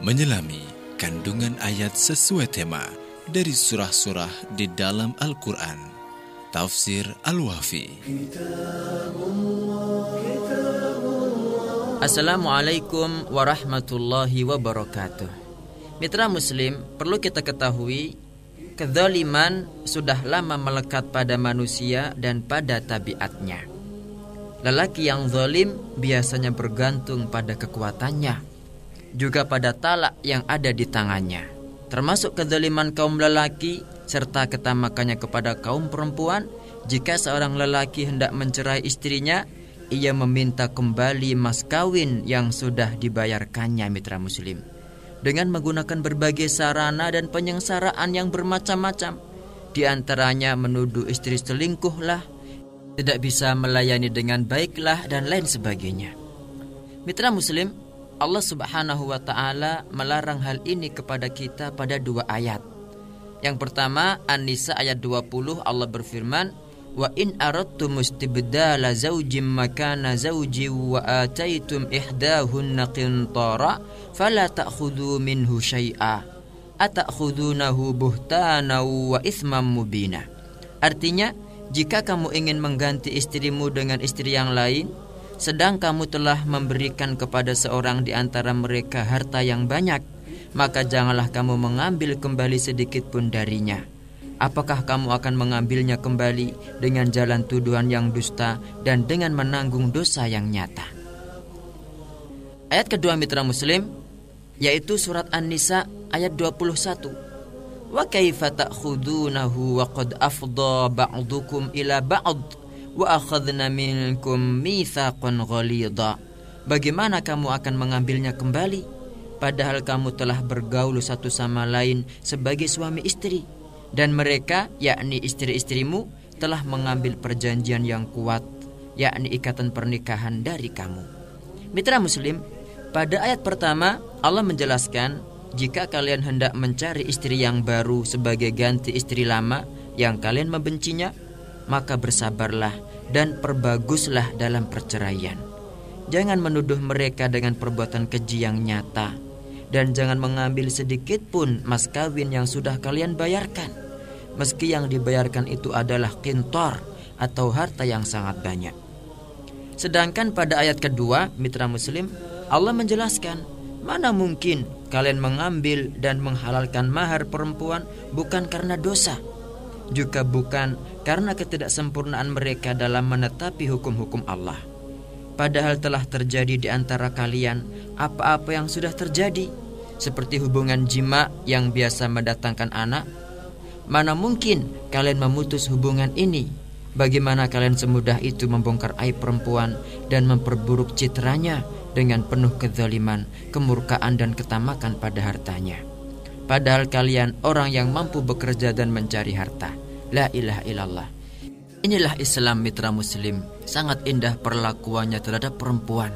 menyelami kandungan ayat sesuai tema dari surah-surah di dalam Al-Quran. Tafsir Al-Wafi. Assalamualaikum warahmatullahi wabarakatuh. Mitra Muslim, perlu kita ketahui kezaliman sudah lama melekat pada manusia dan pada tabiatnya. Lelaki yang zalim biasanya bergantung pada kekuatannya, juga pada talak yang ada di tangannya. Termasuk kezaliman kaum lelaki serta ketamakannya kepada kaum perempuan jika seorang lelaki hendak mencerai istrinya ia meminta kembali mas kawin yang sudah dibayarkannya mitra muslim dengan menggunakan berbagai sarana dan penyengsaraan yang bermacam-macam di antaranya menuduh istri selingkuhlah tidak bisa melayani dengan baiklah dan lain sebagainya mitra muslim Allah Subhanahu wa taala melarang hal ini kepada kita pada dua ayat. Yang pertama An-Nisa ayat 20 Allah berfirman wa in aradtum istibdala zawjin makana zawji wa ataitum ihdahunna qintara fala ta'khudhu minhu syai'a atakhudunahu buhtana wa ithman mubina. Artinya jika kamu ingin mengganti istrimu dengan istri yang lain sedang kamu telah memberikan kepada seorang di antara mereka harta yang banyak maka janganlah kamu mengambil kembali sedikit pun darinya Apakah kamu akan mengambilnya kembali dengan jalan tuduhan yang dusta dan dengan menanggung dosa yang nyata? Ayat kedua mitra muslim yaitu surat An-Nisa ayat 21. Wa kaifa ta'khudunahu wa qad afdha ba'dukum ila ba'd wa akhadna minkum mitsaqan. Bagaimana kamu akan mengambilnya kembali padahal kamu telah bergaul satu sama lain sebagai suami istri? dan mereka yakni istri-istrimu telah mengambil perjanjian yang kuat yakni ikatan pernikahan dari kamu. Mitra muslim, pada ayat pertama Allah menjelaskan jika kalian hendak mencari istri yang baru sebagai ganti istri lama yang kalian membencinya, maka bersabarlah dan perbaguslah dalam perceraian. Jangan menuduh mereka dengan perbuatan keji yang nyata dan jangan mengambil sedikit pun mas kawin yang sudah kalian bayarkan meski yang dibayarkan itu adalah kintor atau harta yang sangat banyak. Sedangkan pada ayat kedua, mitra muslim, Allah menjelaskan, mana mungkin kalian mengambil dan menghalalkan mahar perempuan bukan karena dosa, juga bukan karena ketidaksempurnaan mereka dalam menetapi hukum-hukum Allah. Padahal telah terjadi di antara kalian apa-apa yang sudah terjadi, seperti hubungan jima yang biasa mendatangkan anak, Mana mungkin kalian memutus hubungan ini? Bagaimana kalian semudah itu membongkar aib perempuan dan memperburuk citranya dengan penuh kezaliman, kemurkaan dan ketamakan pada hartanya? Padahal kalian orang yang mampu bekerja dan mencari harta. La ilaha illallah. Inilah Islam mitra muslim, sangat indah perlakuannya terhadap perempuan.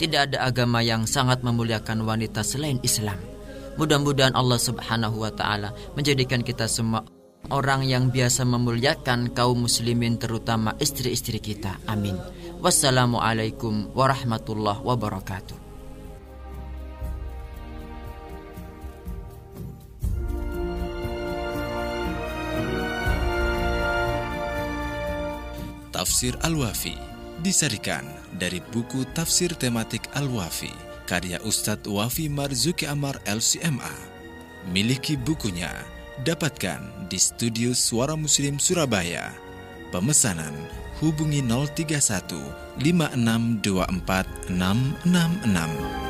Tidak ada agama yang sangat memuliakan wanita selain Islam. Mudah-mudahan Allah Subhanahu wa taala menjadikan kita semua orang yang biasa memuliakan kaum muslimin terutama istri-istri kita. Amin. Wassalamualaikum warahmatullahi wabarakatuh. Tafsir Al-Wafi disarikan dari buku tafsir tematik Al-Wafi karya Ustadz Wafi Marzuki Amar LCMA. Miliki bukunya, dapatkan di studio Suara Muslim Surabaya. Pemesanan hubungi 031 5624 666.